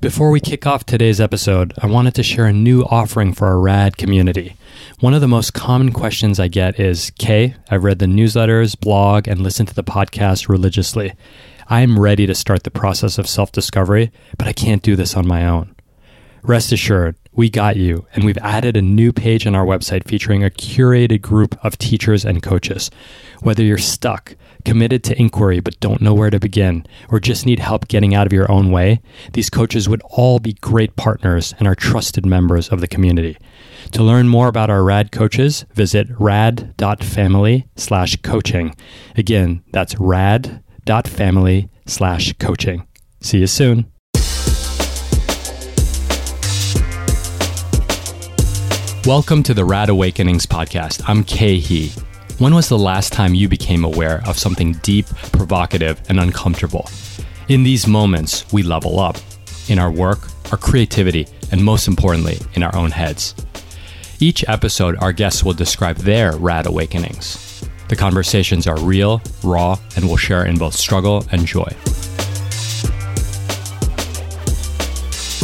Before we kick off today's episode, I wanted to share a new offering for our RAD community. One of the most common questions I get is Kay, I've read the newsletters, blog, and listened to the podcast religiously. I'm ready to start the process of self discovery, but I can't do this on my own. Rest assured, we got you, and we've added a new page on our website featuring a curated group of teachers and coaches. Whether you're stuck, committed to inquiry but don't know where to begin, or just need help getting out of your own way, these coaches would all be great partners and are trusted members of the community. To learn more about our RAD coaches, visit rad.family slash coaching. Again, that's rad.family slash coaching. See you soon. Welcome to the Rad Awakenings podcast. I'm Kay. When was the last time you became aware of something deep, provocative, and uncomfortable? In these moments, we level up in our work, our creativity, and most importantly, in our own heads. Each episode, our guests will describe their rad awakenings. The conversations are real, raw, and will share in both struggle and joy.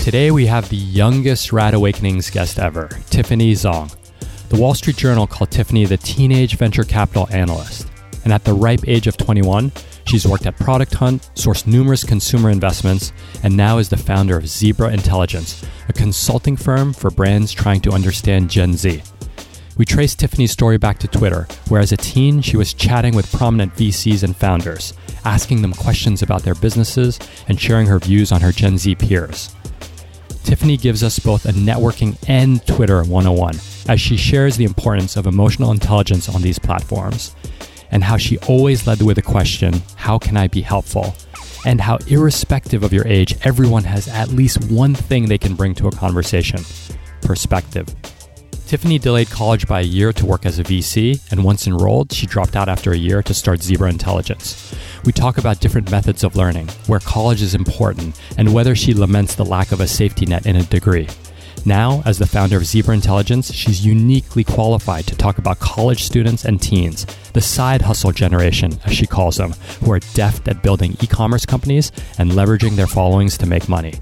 Today we have the youngest Rad Awakenings guest ever, Tiffany Zhong. The Wall Street Journal called Tiffany the teenage venture capital analyst. And at the ripe age of 21, she's worked at Product Hunt, sourced numerous consumer investments, and now is the founder of Zebra Intelligence, a consulting firm for brands trying to understand Gen Z. We traced Tiffany's story back to Twitter, where as a teen she was chatting with prominent VCs and founders, asking them questions about their businesses and sharing her views on her Gen Z peers. Tiffany gives us both a networking and Twitter 101 as she shares the importance of emotional intelligence on these platforms and how she always led with the question, How can I be helpful? And how, irrespective of your age, everyone has at least one thing they can bring to a conversation perspective. Tiffany delayed college by a year to work as a VC, and once enrolled, she dropped out after a year to start Zebra Intelligence. We talk about different methods of learning, where college is important, and whether she laments the lack of a safety net in a degree. Now, as the founder of Zebra Intelligence, she's uniquely qualified to talk about college students and teens, the side hustle generation, as she calls them, who are deft at building e commerce companies and leveraging their followings to make money.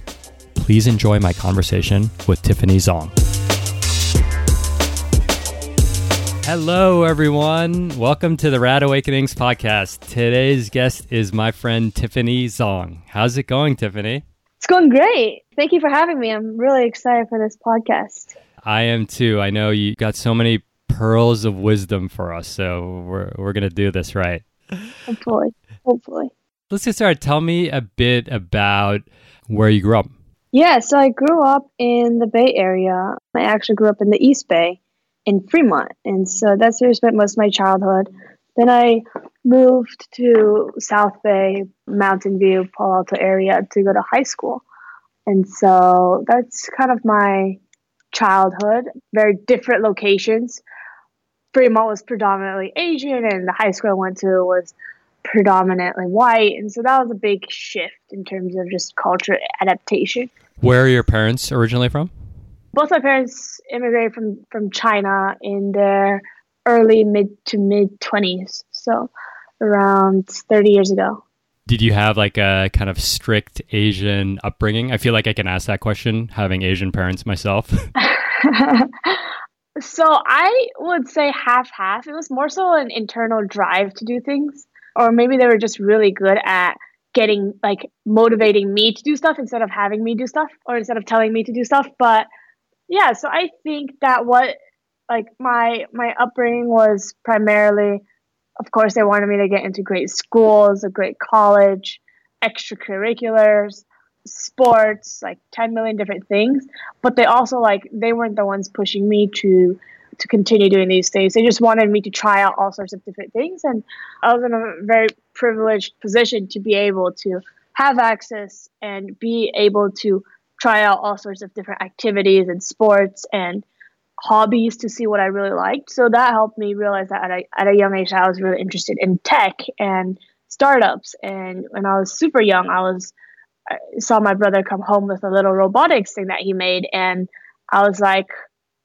Please enjoy my conversation with Tiffany Zhong. Hello, everyone. Welcome to the Rad Awakenings podcast. Today's guest is my friend Tiffany Zhong. How's it going, Tiffany? It's going great. Thank you for having me. I'm really excited for this podcast. I am too. I know you got so many pearls of wisdom for us, so we're we're gonna do this right. Hopefully, hopefully. Let's get started. Tell me a bit about where you grew up. Yeah, so I grew up in the Bay Area. I actually grew up in the East Bay in Fremont. And so that's where I spent most of my childhood. Then I moved to South Bay, Mountain View, Palo Alto area to go to high school. And so that's kind of my childhood, very different locations. Fremont was predominantly Asian, and the high school I went to was predominantly white. And so that was a big shift in terms of just culture adaptation. Where are your parents originally from? both my parents immigrated from from China in their early mid to mid 20s so around 30 years ago. Did you have like a kind of strict asian upbringing? I feel like i can ask that question having asian parents myself. So i would say half half. It was more so an internal drive to do things or maybe they were just really good at getting like motivating me to do stuff instead of having me do stuff or instead of telling me to do stuff. But yeah, so I think that what like my my upbringing was primarily of course they wanted me to get into great schools, a great college, extracurriculars, sports, like 10 million different things, but they also like they weren't the ones pushing me to to continue doing these things. They just wanted me to try out all sorts of different things and I was in a very privileged position to be able to have access and be able to try out all sorts of different activities and sports and hobbies to see what I really liked. So that helped me realize that at a, at a young age, I was really interested in tech and startups. And when I was super young, I was I saw my brother come home with a little robotics thing that he made, and I was like,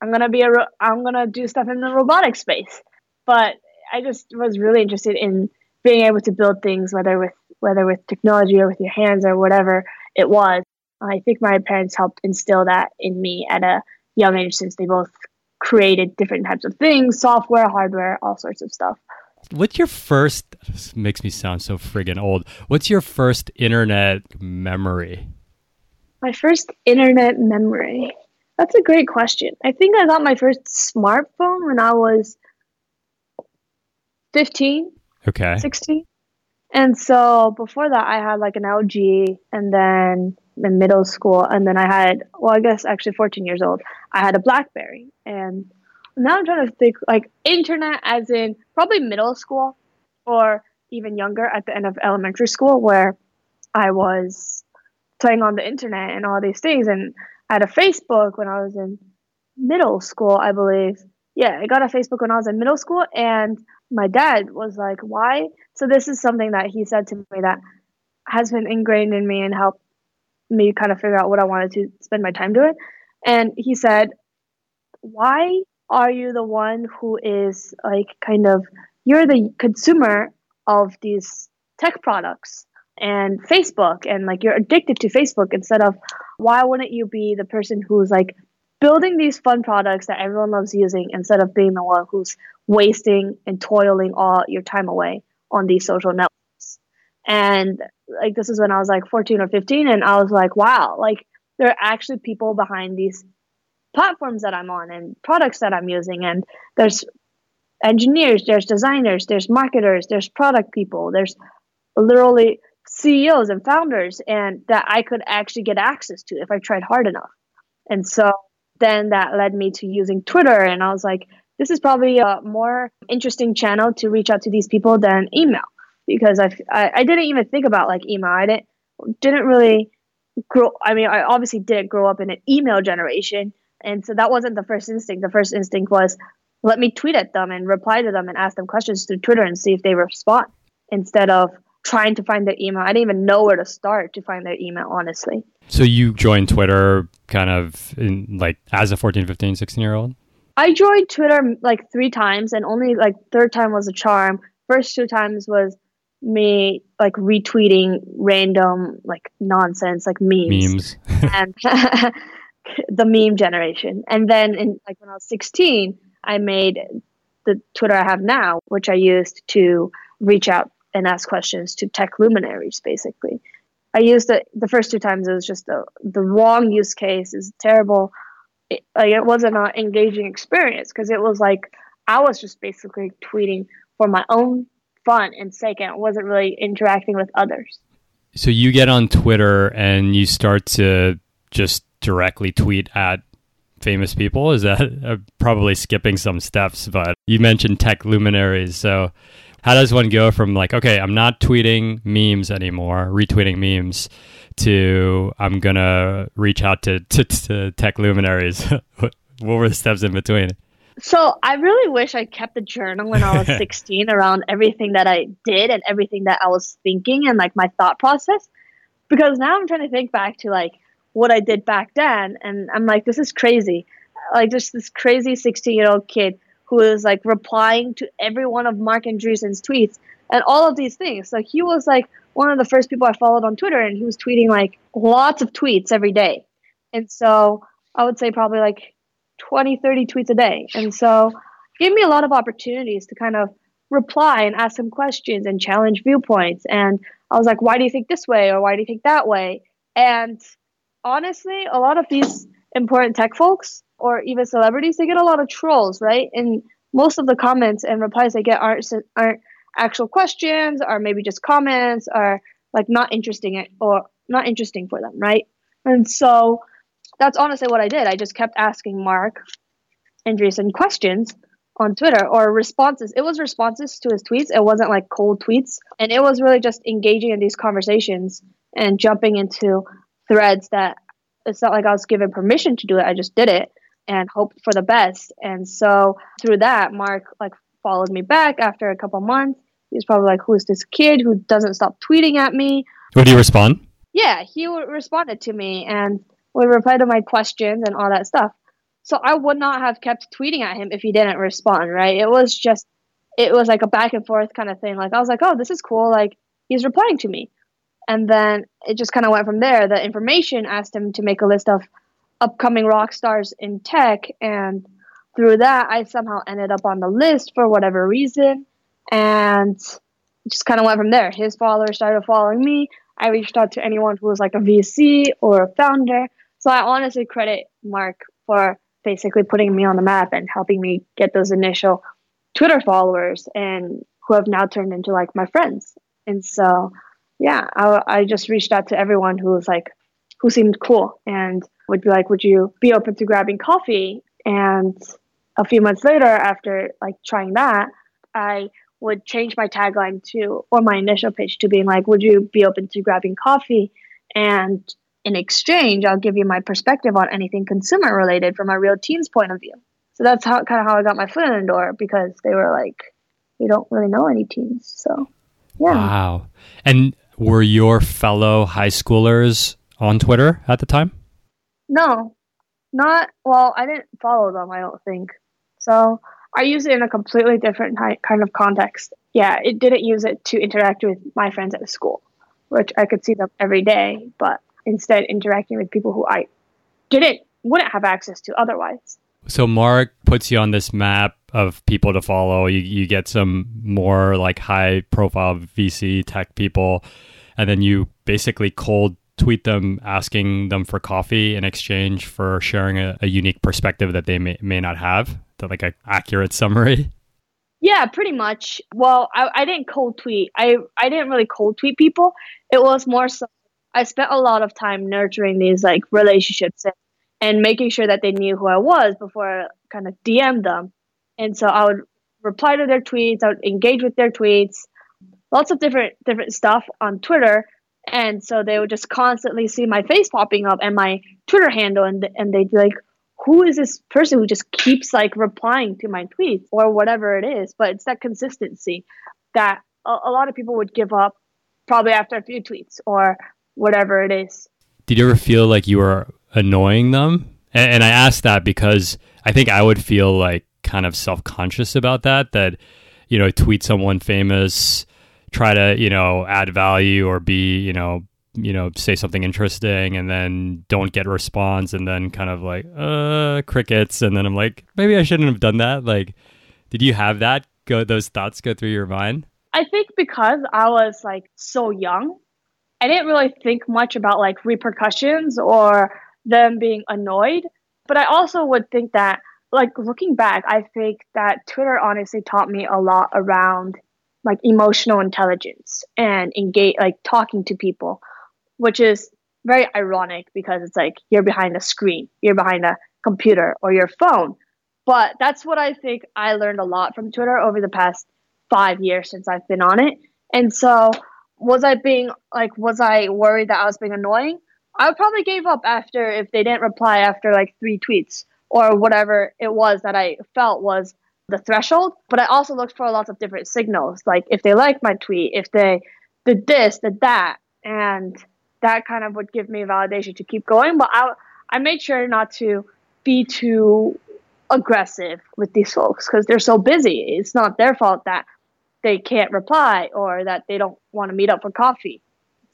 I'm gonna be a ro- I'm gonna do stuff in the robotics space. But I just was really interested in being able to build things, whether with whether with technology or with your hands or whatever it was. I think my parents helped instill that in me at a young age since they both created different types of things, software, hardware, all sorts of stuff. What's your first this makes me sound so friggin' old. What's your first internet memory? My first internet memory. That's a great question. I think I got my first smartphone when I was 15, Okay. 16. And so before that, I had like an LG, and then in middle school, and then I had, well, I guess actually 14 years old, I had a Blackberry. And now I'm trying to think like internet as in probably middle school or even younger at the end of elementary school, where I was playing on the internet and all these things. And I had a Facebook when I was in middle school, I believe. Yeah, I got a Facebook when I was in middle school, and my dad was like, "Why?" So this is something that he said to me that has been ingrained in me and helped me kind of figure out what I wanted to spend my time doing. And he said, "Why are you the one who is like kind of you're the consumer of these tech products and Facebook and like you're addicted to Facebook instead of why wouldn't you be the person who's like building these fun products that everyone loves using instead of being the one who's wasting and toiling all your time away on these social networks. And like this is when I was like 14 or 15 and I was like, wow, like there are actually people behind these platforms that I'm on and products that I'm using and there's engineers, there's designers, there's marketers, there's product people, there's literally CEOs and founders and that I could actually get access to if I tried hard enough. And so then that led me to using Twitter and I was like, this is probably a more interesting channel to reach out to these people than email because I, I, I didn't even think about like email. I didn't didn't really grow. I mean, I obviously didn't grow up in an email generation, and so that wasn't the first instinct. The first instinct was let me tweet at them and reply to them and ask them questions through Twitter and see if they respond instead of trying to find their email. I didn't even know where to start to find their email, honestly. So you joined Twitter kind of in like as a 14, 15, 16 year old? I joined Twitter like three times, and only like third time was a charm. First two times was me like retweeting random like nonsense like memes, Memes. and the meme generation. And then in like when I was 16, I made the Twitter I have now, which I used to reach out and ask questions to tech luminaries basically. I used it the first two times it was just the the wrong use case is terrible it, like it wasn't an engaging experience because it was like I was just basically tweeting for my own fun and second, wasn't really interacting with others. So you get on Twitter and you start to just directly tweet at famous people. Is that uh, probably skipping some steps? But you mentioned tech luminaries, so how does one go from like, okay, I'm not tweeting memes anymore, retweeting memes, to I'm gonna reach out to, to, to tech luminaries? what were the steps in between? So I really wish I kept a journal when I was 16 around everything that I did and everything that I was thinking and like my thought process. Because now I'm trying to think back to like what I did back then, and I'm like, this is crazy. Like just this crazy 16 year old kid who is like replying to every one of Marc Andreessen's tweets and all of these things. Like he was like one of the first people I followed on Twitter, and he was tweeting like lots of tweets every day. And so I would say probably like 20, 30 tweets a day. And so gave me a lot of opportunities to kind of reply and ask some questions and challenge viewpoints. And I was like, why do you think this way? Or why do you think that way? And honestly, a lot of these important tech folks or even celebrities, they get a lot of trolls, right? And most of the comments and replies they get aren't aren't actual questions, or maybe just comments, or like not interesting or not interesting for them, right? And so that's honestly what I did. I just kept asking Marc Andreessen questions on Twitter or responses. It was responses to his tweets. It wasn't like cold tweets. And it was really just engaging in these conversations and jumping into threads that it's not like I was given permission to do it. I just did it and hoped for the best. And so through that, Marc like followed me back after a couple months. He was probably like, "Who's this kid who doesn't stop tweeting at me?" Would you respond? Yeah, he responded to me and would reply to my questions and all that stuff. So I would not have kept tweeting at him if he didn't respond. Right? It was just, it was like a back and forth kind of thing. Like I was like, "Oh, this is cool." Like he's replying to me. And then it just kind of went from there. The information asked him to make a list of upcoming rock stars in tech. And through that, I somehow ended up on the list for whatever reason. And just kind of went from there. His followers started following me. I reached out to anyone who was like a VC or a founder. So I honestly credit Marc for basically putting me on the map and helping me get those initial Twitter followers and who have now turned into like my friends. And so, yeah, I, I just reached out to everyone who was like, who seemed cool and would be like, would you be open to grabbing coffee? And a few months later, after like trying that, I would change my tagline to, or my initial pitch to being like, would you be open to grabbing coffee? And in exchange, I'll give you my perspective on anything consumer related from a real team's point of view. So that's how kind of how I got my foot in the door because they were like, we don't really know any teens. So, yeah. Wow. And were your fellow high schoolers on Twitter at the time? No, not well. I didn't follow them. I don't think so. I use it in a completely different kind of context. Yeah, it didn't use it to interact with my friends at school, which I could see them every day, but instead interacting with people who I didn't wouldn't have access to otherwise. So Marc puts you on this map of people to follow. You you get some more like high profile VC tech people, and then you basically cold tweet them asking them for coffee in exchange for sharing a, a unique perspective that they may, may not have the, like an accurate summary? Yeah, pretty much. Well, I, I didn't cold tweet. I, I didn't really cold tweet people. It was more so I spent a lot of time nurturing these like relationships and, and making sure that they knew who I was before I kind of DM them. And so I would reply to their tweets, I would engage with their tweets, lots of different different stuff on Twitter. And so they would just constantly see my face popping up and my Twitter handle and and they'd be like, who is this person who just keeps like replying to my tweets or whatever it is but it's that consistency that a, a, lot of people would give up probably after a few tweets or whatever it is. Did you ever feel like you were annoying them? And, and i asked that because i think i would feel like kind of self-conscious about that that you know tweet someone famous try to you know add value or be you know you know say something interesting and then don't get a response and then kind of like uh crickets. And then i'm like maybe i shouldn't have done that. Like did you have that go those thoughts go through your mind? I think because i was like so young i didn't really think much about like repercussions or them being annoyed but i also would think that like looking back i think that twitter honestly taught me a lot around like emotional intelligence and engage like talking to people which is very ironic because it's like you're behind a screen, you're behind a computer or your phone. But that's what I think I learned a lot from Twitter over the past five years since I've been on it. And so, was I being like, was I worried that I was being annoying? I probably gave up after if they didn't reply after like three tweets or whatever it was that I felt was the threshold. But I also looked for lots of different signals, like if they liked my tweet, if they did this, did that. And that kind of would give me validation to keep going. But I, I made sure not to be too aggressive with these folks because they're so busy. It's not their fault that they can't reply or that they don't want to meet up for coffee.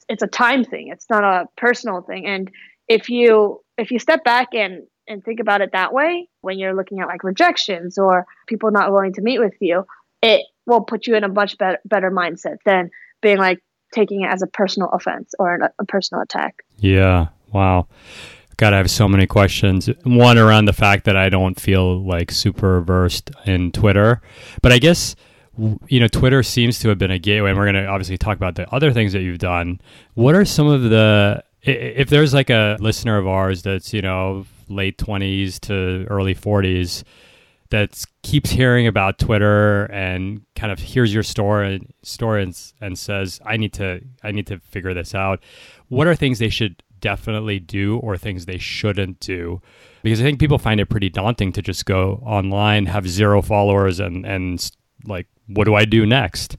It's a time thing. It's not a personal thing. And if you if you step back and and think about it that way when you're looking at like rejections or people not willing to meet with you, it will put you in a much better better mindset than being like taking it as a personal offense or a, a personal attack. Yeah. Wow. God, I have so many questions. One around the fact that I don't feel like super versed in Twitter, but I guess you know Twitter seems to have been a gateway, and we're going to obviously talk about the other things that you've done. What are some of the if there's like a listener of ours that's you know late twenties to early forties that keeps hearing about Twitter and kind of hears your story story and, and says, "I need to I need to figure this out." What are things they should definitely do or things they shouldn't do? Because I think people find it pretty daunting to just go online, have zero followers, and and like, what do I do next?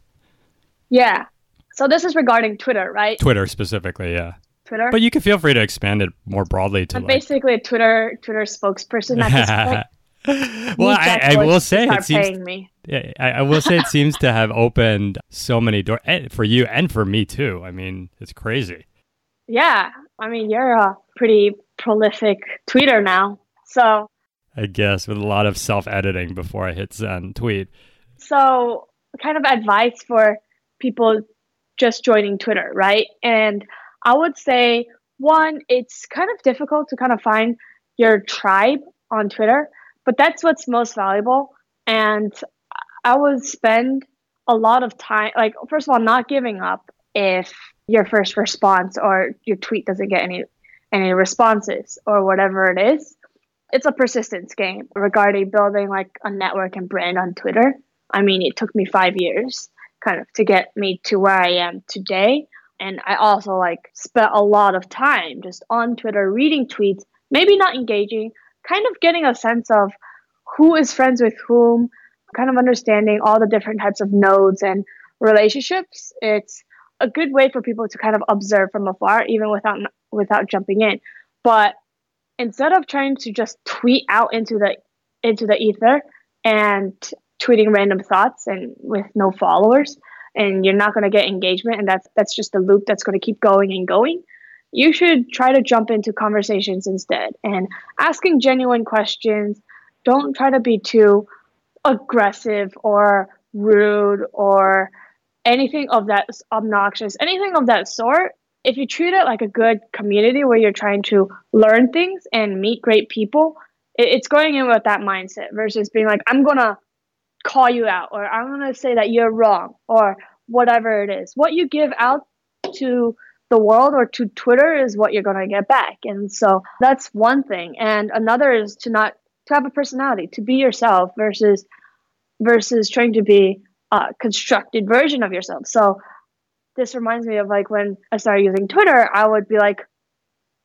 Yeah. So this is regarding Twitter, right? Twitter specifically, yeah. Twitter. But you can feel free to expand it more broadly to I'm like... basically a Twitter Twitter spokesperson at this point. well, I, I, will say it seems. Me. Yeah, I, I, will say it seems to have opened so many doors eh, for you and for me too. I mean, it's crazy. Yeah, I mean, you're a pretty prolific tweeter now, so. I guess with a lot of self editing before I hit send tweet. So, kind of advice for people just joining Twitter, right? And I would say one, it's kind of difficult to kind of find your tribe on Twitter, but that's what's most valuable. And I would spend a lot of time, like, first of all, not giving up if your first response or your tweet doesn't get any any responses or whatever it is. It's a persistence game regarding building like a network and brand on Twitter. I mean, it took me five years kind of to get me to where I am today. And I also like spent a lot of time just on Twitter reading tweets, maybe not engaging, kind of getting a sense of who is friends with whom, kind of understanding all the different types of nodes and relationships. It's a good way for people to kind of observe from afar, even without without jumping in. But instead of trying to just tweet out into the into the ether and tweeting random thoughts and with no followers, and you're not going to get engagement and that's that's just a loop that's going to keep going and going. You should try to jump into conversations instead and asking genuine questions. Don't try to be too aggressive or rude or anything of that obnoxious anything of that sort. If you treat it like a good community where you're trying to learn things and meet great people it's going in with that mindset versus being like i'm gonna call you out or I'm going to say that you're wrong or whatever it is. What you give out to the world or to Twitter is what you're going to get back. And so that's one thing. And another is to not to have a personality, to be yourself versus versus trying to be a constructed version of yourself. So this reminds me of like when I started using Twitter, I would be like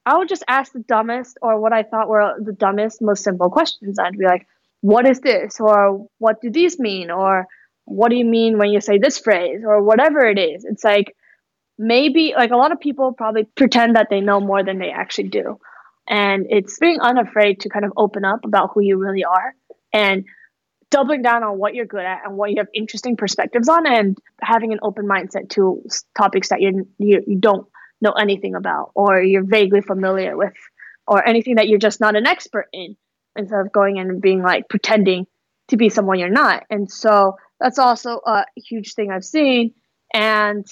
I would just ask the dumbest or what I thought were the dumbest, most simple questions. I'd be like, what is this? Or what do these mean? Or what do you mean when you say this phrase? Or whatever it is. It's like maybe like a lot of people probably pretend that they know more than they actually do. And it's being unafraid to kind of open up about who you really are and doubling down on what you're good at and what you have interesting perspectives on and having an open mindset to topics that you're, you, you don't know anything about or you're vaguely familiar with or anything that you're just not an expert in instead of going in and being like pretending to be someone you're not. And so that's also a huge thing I've seen. And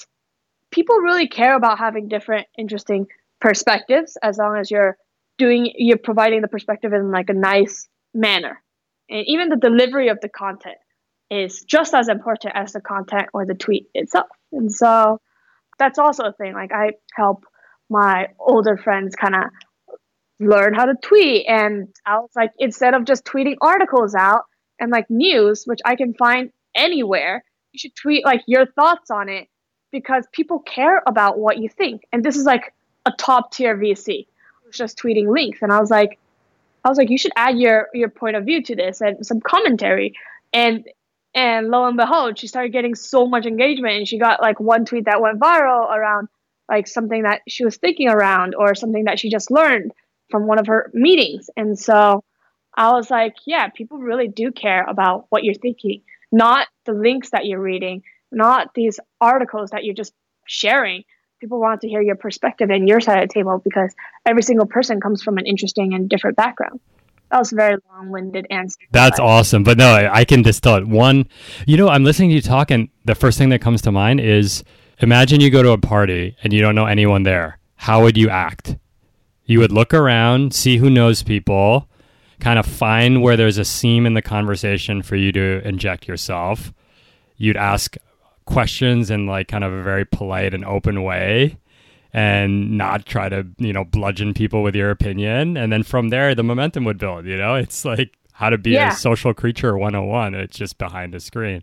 people really care about having different, interesting perspectives as long as you're doing, you're providing the perspective in like a nice manner. And even the delivery of the content is just as important as the content or the tweet itself. And so that's also a thing. Like I help my older friends kind of learn how to tweet. And I was like, instead of just tweeting articles out and like news, which I can find anywhere, you should tweet like your thoughts on it because people care about what you think. And this is like a top tier VC who's just tweeting links. And I was like, I was like, you should add your your point of view to this and some commentary. And and lo and behold, she started getting so much engagement and she got like one tweet that went viral around like something that she was thinking around or something that she just learned from one of her meetings. And so I was like, yeah, people really do care about what you're thinking, not the links that you're reading, not these articles that you're just sharing. People want to hear your perspective and your side of the table because every single person comes from an interesting and different background. That was a very long-winded answer. That's but. awesome, but no, I, I can distill it. One, you know, I'm listening to you talk, and the first thing that comes to mind is: imagine you go to a party and you don't know anyone there. How would you act? You would look around, see who knows people, kind of find where there's a seam in the conversation for you to inject yourself. You'd ask questions in like kind of a very polite and open way and not try to, you know, bludgeon people with your opinion. And then from there, the momentum would build, you know? It's like how to be yeah. a social creature 101. It's just behind a screen.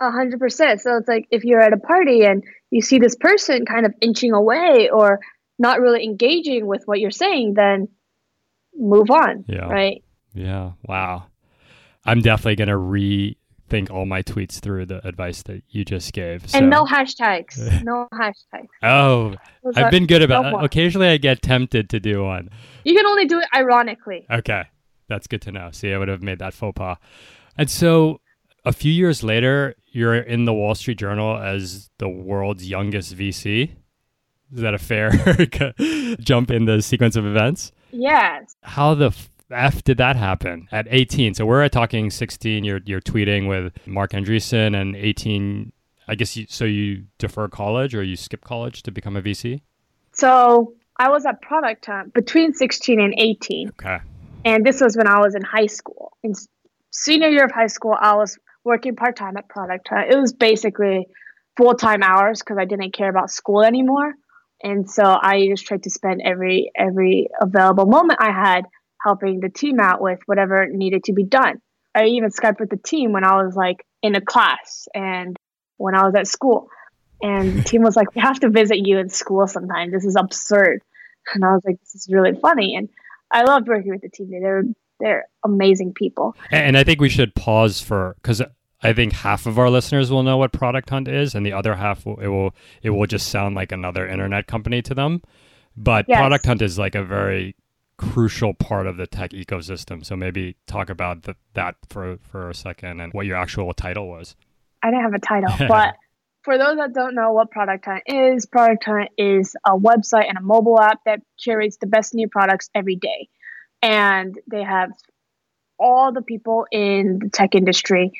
A hundred percent. So it's like if you're at a party and you see this person kind of inching away or not really engaging with what you're saying, then move on. Yeah. Right. Yeah. Wow. I'm definitely going to rethink all my tweets through the advice that you just gave. So. And no hashtags. no hashtags. Oh, Those I've been good about no Occasionally I get tempted to do one. You can only do it ironically. Okay. That's good to know. See, I would have made that faux pas. And so a few years later, you're in the Wall Street Journal as the world's youngest VC. Is that a fair jump in the sequence of events? Yes. How the f did that happen at 18? So we're talking 16. You're you're tweeting with Marc Andreessen, and 18. I guess you, so. You defer college or you skip college to become a VC. So I was at Product Hunt between 16 and 18. Okay. And this was when I was in high school. In senior year of high school, I was working part time at Product Hunt. It was basically full time hours because I didn't care about school anymore. And so I just tried to spend every every available moment I had helping the team out with whatever needed to be done. I even Skyped with the team when I was like in a class and when I was at school. And the team was like, We have to visit you in school sometime. This is absurd. And I was like, This is really funny. And I loved working with the team. They're they're amazing people. And I think we should pause for because I think half of our listeners will know what Product Hunt is, and the other half will, it will it will just sound like another internet company to them. But yes. Product Hunt is like a very crucial part of the tech ecosystem. So maybe talk about the, that for for a second and what your actual title was. I didn't have a title, but for those that don't know what Product Hunt is, Product Hunt is a website and a mobile app that curates the best new products every day. And they have all the people in the tech industry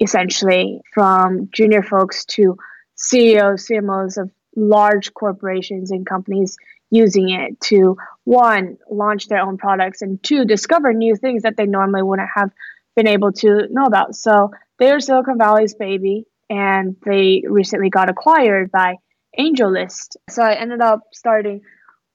essentially from junior folks to CEOs, CMOs of large corporations and companies using it to one, launch their own products, and two, discover new things that they normally wouldn't have been able to know about. So they are Silicon Valley's baby, and they recently got acquired by AngelList. So I ended up starting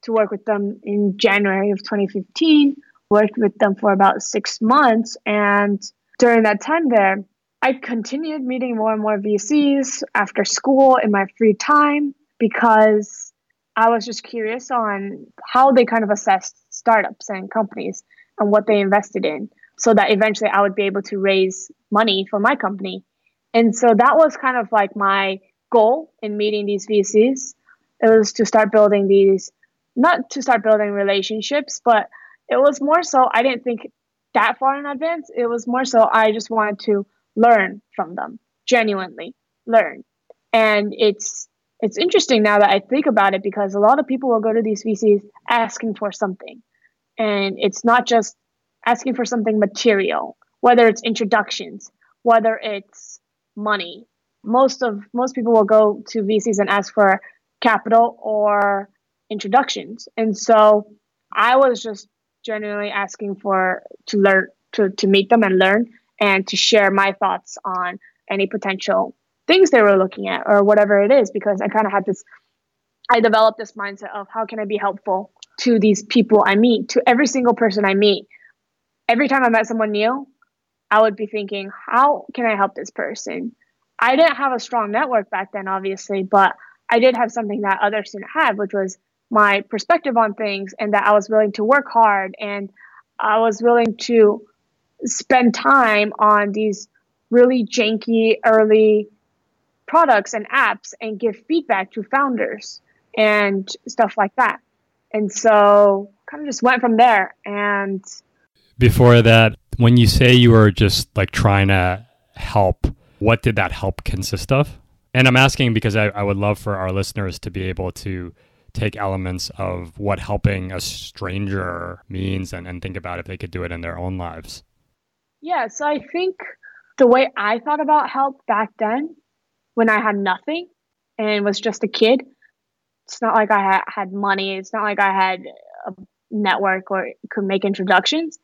to work with them in January of 2015, worked with them for about six months. And during that time there, I continued meeting more and more VCs after school in my free time because I was just curious on how they kind of assessed startups and companies and what they invested in so that eventually I would be able to raise money for my company. And so that was kind of like my goal in meeting these VCs. It was to start building these, not to start building relationships, but it was more so I didn't think that far in advance. It was more so I just wanted to learn from them, genuinely learn. And it's it's interesting now that I think about it because a lot of people will go to these VCs asking for something. And it's not just asking for something material, whether it's introductions, whether it's money. Most of most people will go to VCs and ask for capital or introductions. And so I was just genuinely asking for to learn to, to meet them and learn and to share my thoughts on any potential things they were looking at or whatever it is because I kind of had this I developed this mindset of how can I be helpful to these people I meet, to every single person I meet. Every time I met someone new, I would be thinking, how can I help this person? I didn't have a strong network back then, obviously, but I did have something that others didn't have, which was my perspective on things and that I was willing to work hard and I was willing to spend time on these really janky early products and apps and give feedback to founders and stuff like that. And so kind of just went from there. And before that when you say you were just like trying to help what did that help consist of? And i'm asking because I, I would love for our listeners to be able to take elements of what helping a stranger means and, and think about if they could do it in their own lives yeah, so I think the way I thought about help back then, when I had nothing and was just a kid, it's not like I had money. It's not like I had a network or could make introductions.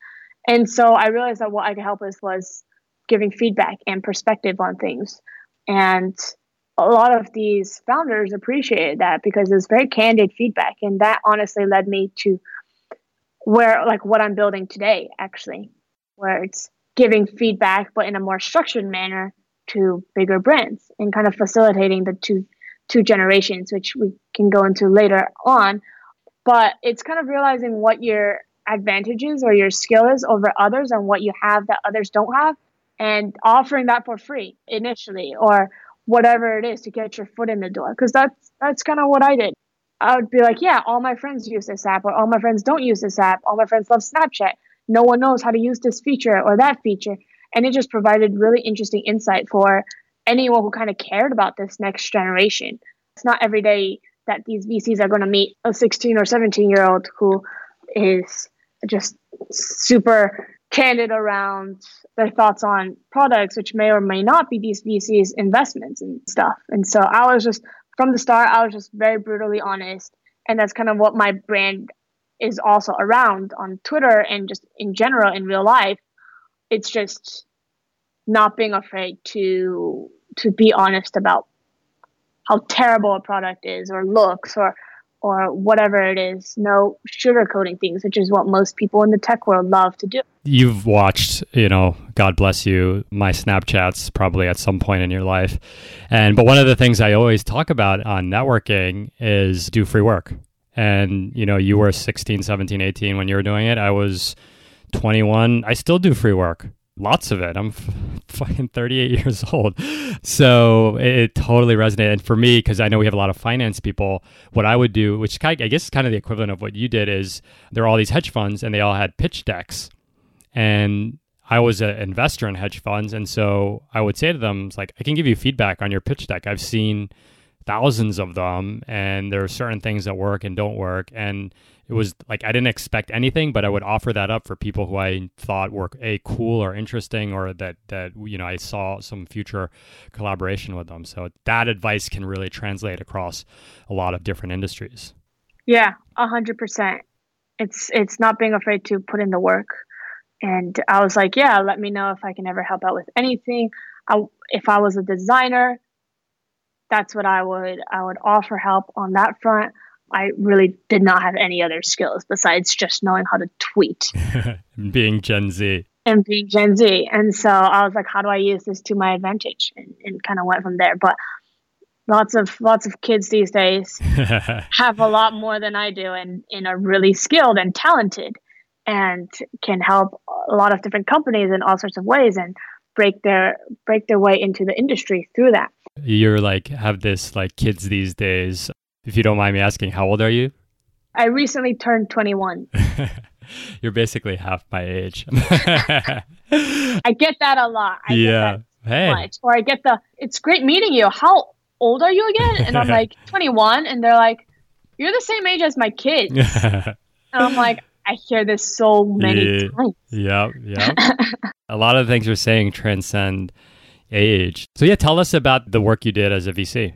And so I realized that what I could help with was giving feedback and perspective on things. And a lot of these founders appreciated that because it was very candid feedback. And that honestly led me to where, like, what I'm building today, actually, where it's giving feedback, but in a more structured manner to bigger brands and kind of facilitating the two two generations, which we can go into later on. But it's kind of realizing what your advantages or your skill is over others and what you have that others don't have and offering that for free initially or whatever it is to get your foot in the door because that's that's kind of what I did. I would be like, yeah, all my friends use this app or all my friends don't use this app. All my friends love Snapchat no one knows how to use this feature or that feature. And it just provided really interesting insight for anyone who kind of cared about this next generation. It's not every day that these VCs are going to meet a 16 or 17 year old who is just super candid around their thoughts on products, which may or may not be these VCs' investments and stuff. And so I was just, from the start, I was just very brutally honest. And that's kind of what my brand is also around on Twitter and just in general in real life. It's just not being afraid to to be honest about how terrible a product is or looks or or whatever it is. No sugarcoating things, which is what most people in the tech world love to do. You've watched, you know, God bless you, my Snapchats probably at some point in your life. And but one of the things I always talk about on networking is do free work. And, you know, you were 16, 17, 18 when you were doing it. I was 21. I still do free work lots of it. I'm fucking 38 years old. So it, it totally resonated. And for me, because I know we have a lot of finance people, what I would do, which I guess is kind of the equivalent of what you did, is there are all these hedge funds and they all had pitch decks. And I was an investor in hedge funds. And so I would say to them, like, I can give you feedback on your pitch deck. I've seen thousands of them and there are certain things that work and don't work. And it was like I didn't expect anything, but I would offer that up for people who I thought were a cool or interesting, or that that you know I saw some future collaboration with them. So that advice can really translate across a lot of different industries. Yeah, a hundred percent. It's it's not being afraid to put in the work. And I was like, yeah, let me know if I can ever help out with anything. I, if I was a designer, that's what I would I would offer help on that front. I really did not have any other skills besides just knowing how to tweet. And being Gen Z. And being Gen Z. And so I was like, how do I use this to my advantage? And, and kind of went from there. But lots of lots of kids these days have a lot more than I do and, and are really skilled and talented and can help a lot of different companies in all sorts of ways and break their break their way into the industry through that. You're like have this like kids these days if you don't mind me asking, how old are you? I recently turned 21. You're basically half my age. I get that a lot. I yeah. hey. Much. Or I get the, it's great meeting you. How old are you again? And I'm like, 21. And they're like, you're the same age as my kids. and I'm like, I hear this so many yeah. times. Yeah. Yeah. A lot of the things you're saying transcend age. So, yeah, tell us about the work you did as a VC.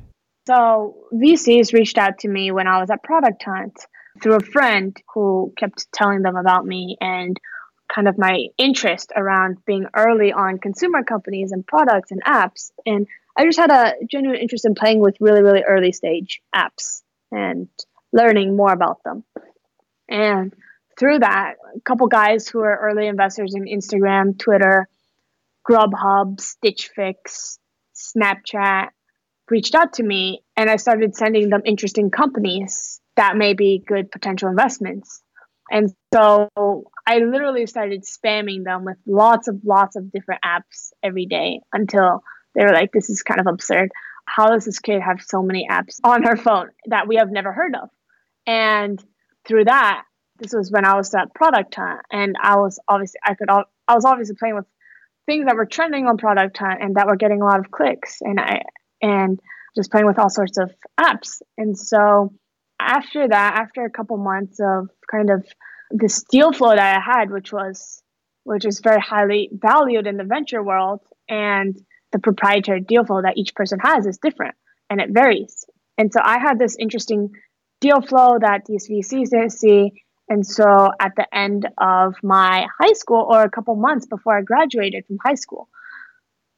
So VCs reached out to me when I was at Product Hunt through a friend who kept telling them about me and kind of my interest around being early on consumer companies and products and apps. And I just had a genuine interest in playing with really, really early stage apps and learning more about them. And through that, a couple guys who are early investors in Instagram, Twitter, Grubhub, Stitch Fix, Snapchat, reached out to me and I started sending them interesting companies that may be good potential investments. And so I literally started spamming them with lots of lots of different apps every day until they were like, this is kind of absurd. How does this kid have so many apps on her phone that we have never heard of? And through that, this was when I was at Product Hunt, and I was obviously I could I was obviously playing with things that were trending on Product Hunt and that were getting a lot of clicks, and I and just playing with all sorts of apps. And so after that, after a couple months of kind of this deal flow that I had, which was which is very highly valued in the venture world, and the proprietary deal flow that each person has is different and it varies. And so I had this interesting deal flow that these VCs didn't see. And so at the end of my high school, or a couple months before I graduated from high school,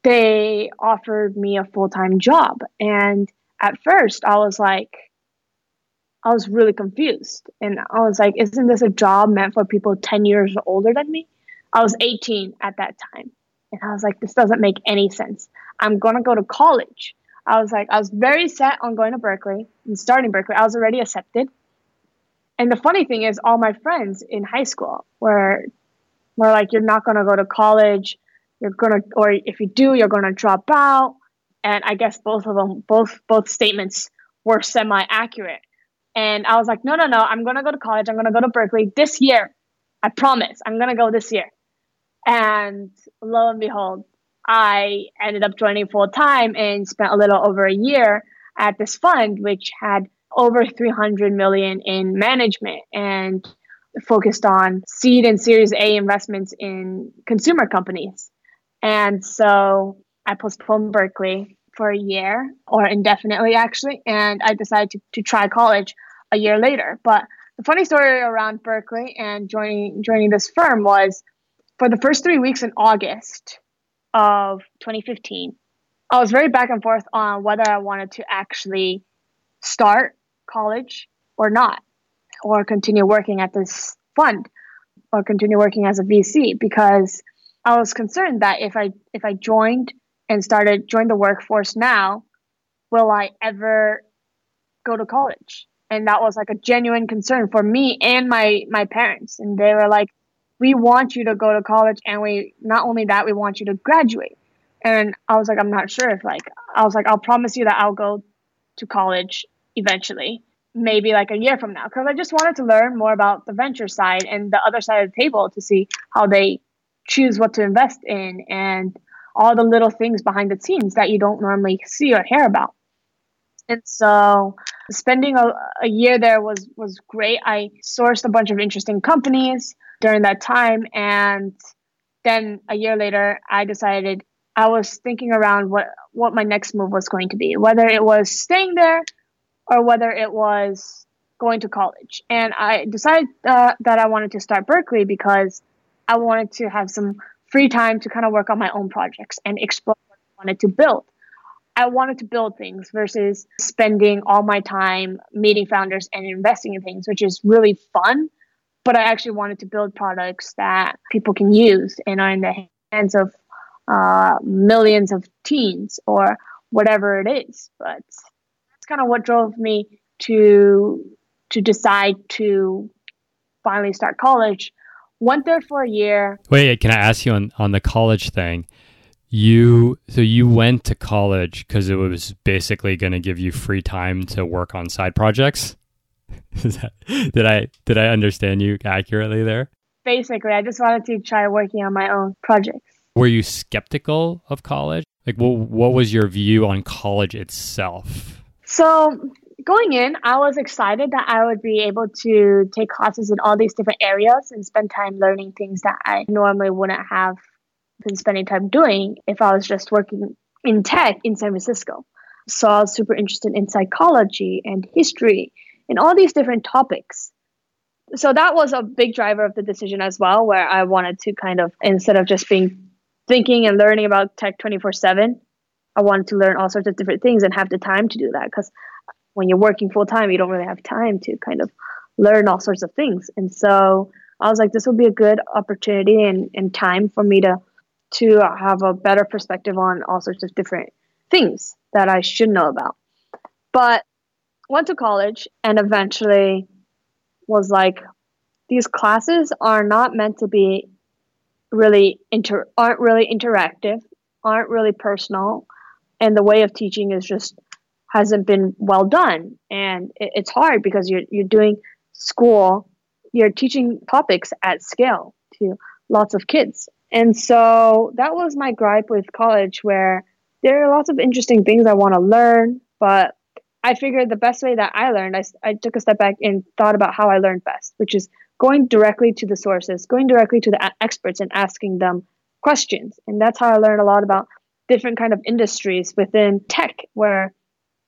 they offered me a full time job. And at first, I was like, I was really confused. And I was like, isn't this a job meant for people 10 years older than me? I was 18 at that time. And I was like, this doesn't make any sense. I'm going to go to college. I was like, I was very set on going to Berkeley and starting Berkeley. I was already accepted. And the funny thing is, all my friends in high school were, were like, you're not going to go to college. You're gonna or if you do you're gonna drop out. And i guess both of them both both statements were semi accurate and i was like no no no. I'm gonna go to college. I'm gonna go to berkeley this year. I promise. I'm going to go this year. And lo and behold, I ended up joining full time and spent a little over a year at this fund, which had over 300 million in management and focused on seed and series A investments in consumer companies. And so I postponed Berkeley for a year or indefinitely actually, and I decided to, to try college a year later. But the funny story around Berkeley and joining joining this firm was for the first three weeks in August of 2015, I was very back and forth on whether I wanted to actually start college or not, or continue working at this fund, or continue working as a VC because I was concerned that if I if I joined and started join the workforce now, will I ever go to college? And that was like a genuine concern for me and my my parents. And they were like, "We want you to go to college, and we not only that, we want you to graduate." And I was like, "I'm not sure if like I was like, I'll promise you that I'll go to college eventually." maybe like a year from now because I just wanted to learn more about the venture side and the other side of the table to see how they choose what to invest in and all the little things behind the scenes that you don't normally see or hear about. And so spending a, a year there was was great. I sourced a bunch of interesting companies during that time and then a year later I decided I was thinking around what what my next move was going to be, whether it was staying there or whether it was going to college. And I decided uh, that I wanted to start Berkeley because I wanted to have some free time to kind of work on my own projects and explore what I wanted to build. I wanted to build things versus spending all my time meeting founders and investing in things, which is really fun. But I actually wanted to build products that people can use and are in the hands of uh, millions of teens or whatever it is. But that's kind of what drove me to to decide to finally start college went there for a year. Wait, can I ask you on on the college thing? You so you went to college because it was basically going to give you free time to work on side projects. that, did I did I understand you accurately there? Basically, I just wanted to try working on my own projects. Were you skeptical of college? Like, what what was your view on college itself? So going in, I was excited that I would be able to take classes in all these different areas and spend time learning things that I normally wouldn't have been spending time doing if I was just working in tech in San Francisco. So I was super interested in psychology and history and all these different topics. So that was a big driver of the decision as well, where I wanted to kind of, instead of just being thinking and learning about tech 24 7, I wanted to learn all sorts of different things and have the time to do that because when you're working full time, you don't really have time to kind of learn all sorts of things. And so I was like, this will be a good opportunity and, and time for me to to have a better perspective on all sorts of different things that I should know about. But went to college and eventually was like, these classes are not meant to be really inter aren't really interactive, aren't really personal, and the way of teaching is just hasn't been well done. And it's hard because you're you're doing school you're teaching topics at scale to lots of kids. And so that was my gripe with college where there are lots of interesting things i want to learn but i figured the best way that i learned I, I took a step back and thought about how i learned best which is going directly to the sources going directly to the experts and asking them questions. And that's how i learned a lot about different kind of industries within tech where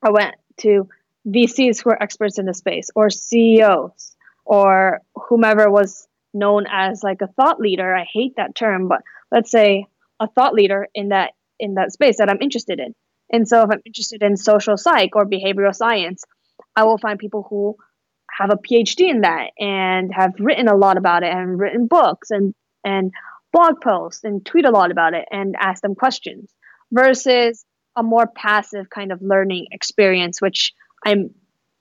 I went to VCs who are experts in the space or CEOs or whomever was known as like a thought leader. I hate that term, but let's say a thought leader in that in that space that I'm interested in. And so if I'm interested in social psych or behavioral science, I will find people who have a PhD in that and have written a lot about it and written books and and blog posts and tweet a lot about it and ask them questions versus a more passive kind of learning experience, which I'm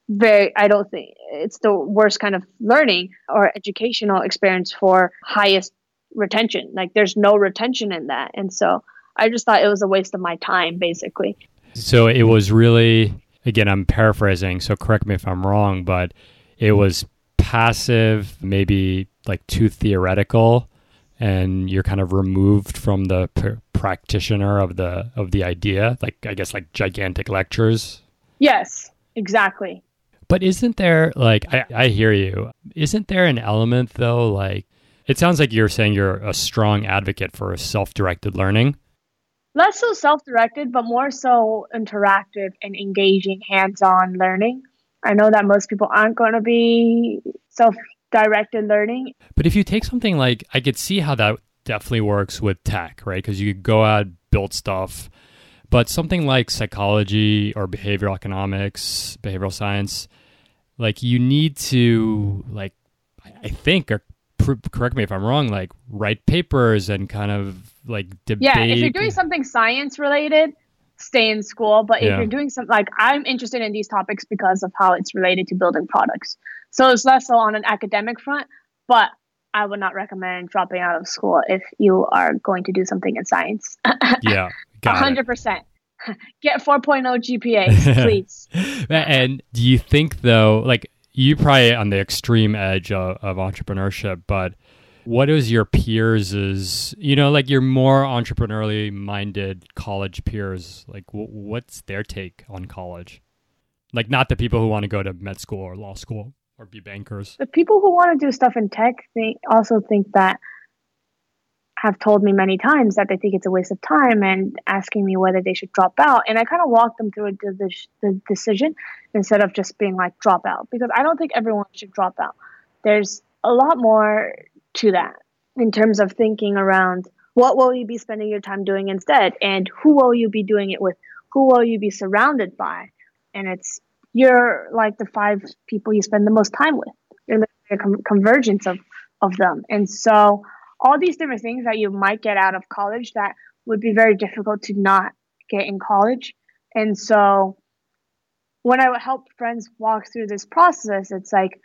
very, I don't think it's the worst kind of learning or educational experience for highest retention. Like there's no retention in that. And so I just thought it was a waste of my time, basically. So it was really, again, I'm paraphrasing, so correct me if I'm wrong, but it was passive, maybe like too theoretical, and you're kind of removed from the pr- practitioner of the of the idea. Like I guess like gigantic lectures. Yes, exactly. But isn't there like I, I hear you? Isn't there an element though? Like it sounds like you're saying you're a strong advocate for self-directed learning. Less so self-directed, but more so interactive and engaging hands-on learning. I know that most people aren't going to be self-directed learning. But if you take something like I could see how that definitely works with tech, right? Because you could go out build stuff. But something like psychology or behavioral economics, behavioral science, like you need to like I think or correct me if I'm wrong, like write papers and kind of like debate. Yeah, if you're doing something science related, stay in school. But if yeah. you're doing something like I'm interested in these topics because of how it's related to building products. So it's less so on an academic front, but I would not recommend dropping out of school if you are going to do something in science. yeah, hundred percent. Get 4.0 GPA, please. and do you think though, like you probably on the extreme edge of, of entrepreneurship, but what is your peers is you know like your more entrepreneurially minded college peers like w- what's their take on college like not the people who want to go to med school or law school or be bankers the people who want to do stuff in tech they also think that have told me many times that they think it's a waste of time and asking me whether they should drop out. And I kind of walk them through the, the decision instead of just being like drop out because I don't think everyone should drop out. There's a lot more to that in terms of thinking around what will you be spending your time doing instead and who will you be doing it with? Who will you be surrounded by? And it's you're like the five people you spend the most time with. You're a convergence of of them. And so all these different things that you might get out of college that would be very difficult to not get in college. And so when I would help friends walk through this process, it's like,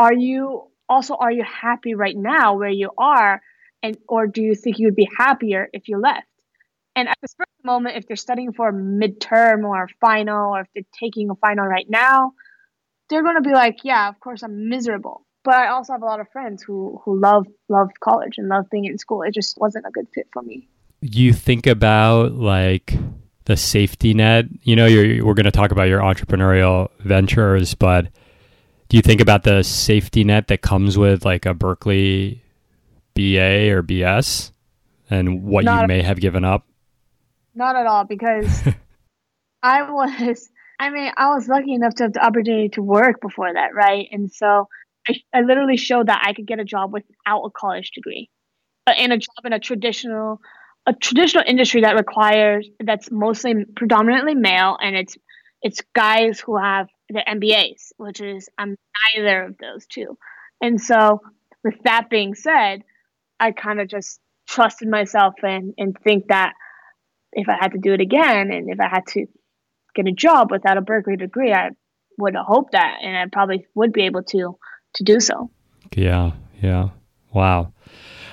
are you also are you happy right now where you are? And or do you think you would be happier if you left? And at this moment, if they're studying for a midterm or a final, or if they're taking a final right now, they're gonna be like, Yeah, of course I'm miserable but I also have a lot of friends who who love love college and love being in school. It just wasn't a good fit for me. You think about like the safety net. You know, we're going to talk about your entrepreneurial ventures, but do you think about the safety net that comes with like a Berkeley BA or BS and what not you may have given up? Not at all, because I was. I mean, I was lucky enough to have the opportunity to work before that, right? And so I, I literally showed that I could get a job without a college degree, uh, but in a job in a traditional a traditional industry that requires that's mostly predominantly male and it's it's guys who have the MBAs, which is I'm neither of those two. And so with that being said, I kind of just trusted myself and and think that if I had to do it again and if I had to get a job without a Berkeley degree, I would hope that and I probably would be able to to do so. Yeah, yeah. Wow.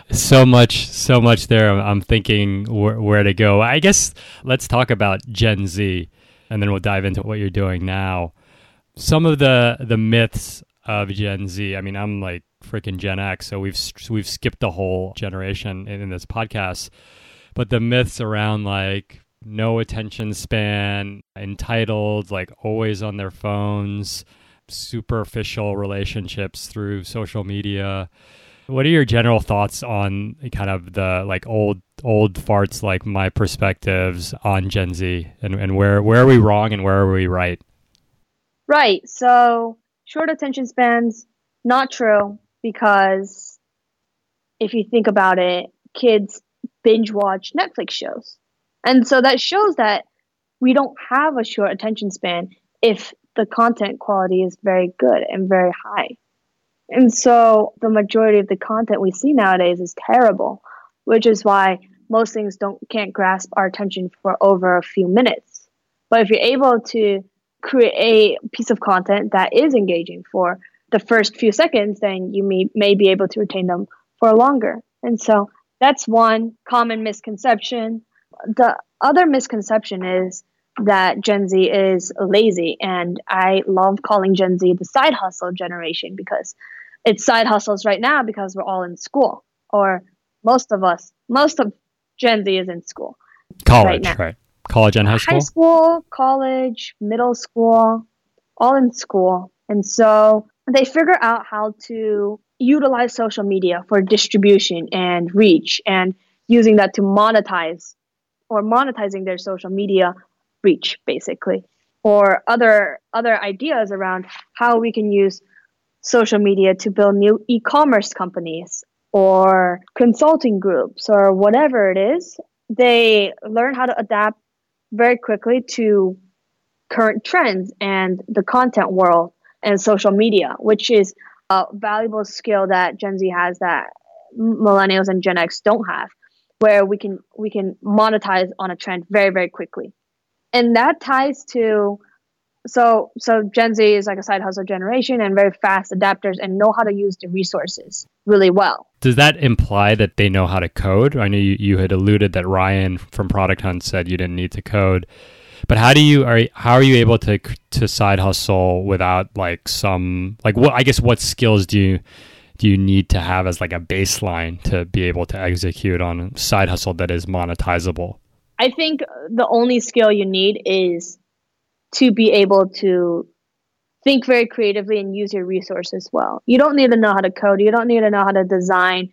So much, so much there. I'm thinking wh- where to go. I guess let's talk about Gen Z, and then we'll dive into what you're doing now. Some of the the myths of Gen Z. I mean, I'm like freaking Gen X, so we've we've skipped the whole generation in, in this podcast. But the myths around like no attention span, entitled, like always on their phones, superficial relationships through social media. What are your general thoughts on kind of the like old old farts like my perspectives on Gen Z and, and where where are we wrong and where are we right? Right. So short attention spans, not true because if you think about it, kids binge watch Netflix shows. And so that shows that we don't have a short attention span if the content quality is very good and very high. And so the majority of the content we see nowadays is terrible, which is why most things don't can't grasp our attention for over a few minutes. But if you're able to create a piece of content that is engaging for the first few seconds, then you may, may be able to retain them for longer. And so that's one common misconception. The other misconception is that Gen Z is lazy. And I love calling Gen Z the side hustle generation because it's side hustles right now because we're all in school, or most of us, most of Gen Z is in school. College, right, right? College and high school? High school, college, middle school, all in school. And so they figure out how to utilize social media for distribution and reach and using that to monetize or monetizing their social media reach basically or other other ideas around how we can use social media to build new e-commerce companies or consulting groups or whatever it is. They learn how to adapt very quickly to current trends and the content world and social media which is valuable skill that gen z has that millennials and gen x don't have where we can we can monetize on a trend very very quickly. And that ties to so so gen z is like a side hustle generation and very fast adapters and know how to use the resources really well. Does that imply that they know how to code? I know you, you had alluded that ryan from product hunt said you didn't need to code but how do you are how are you able to to side hustle without like some like what i guess what skills do you do you need to have as like a baseline to be able to execute on a side hustle that is monetizable? I think the only skill you need is to be able to think very creatively and use your resources well. You don't need to know how to code, you don't need to know how to design.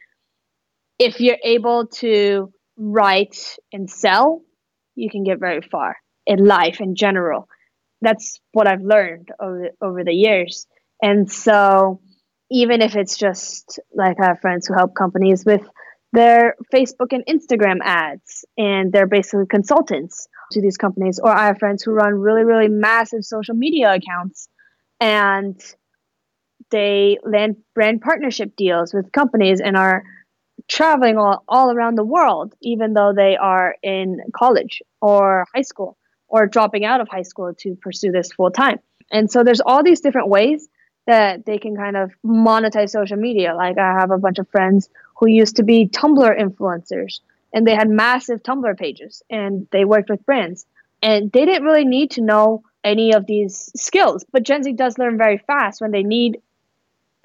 If you're able to write and sell, you can get very far in life in general. That's what I've learned over over the years. And so even if it's just like I have friends who help companies with their Facebook and Instagram ads, and they're basically consultants to these companies. Or I have friends who run really, really massive social media accounts and they land brand partnership deals with companies and are traveling all, all around the world, even though they are in college or high school or dropping out of high school to pursue this full time. And so there's all these different ways that they can kind of monetize social media. Like I have a bunch of friends who used to be Tumblr influencers and they had massive Tumblr pages and they worked with brands and they didn't really need to know any of these skills. But Gen Z does learn very fast when they need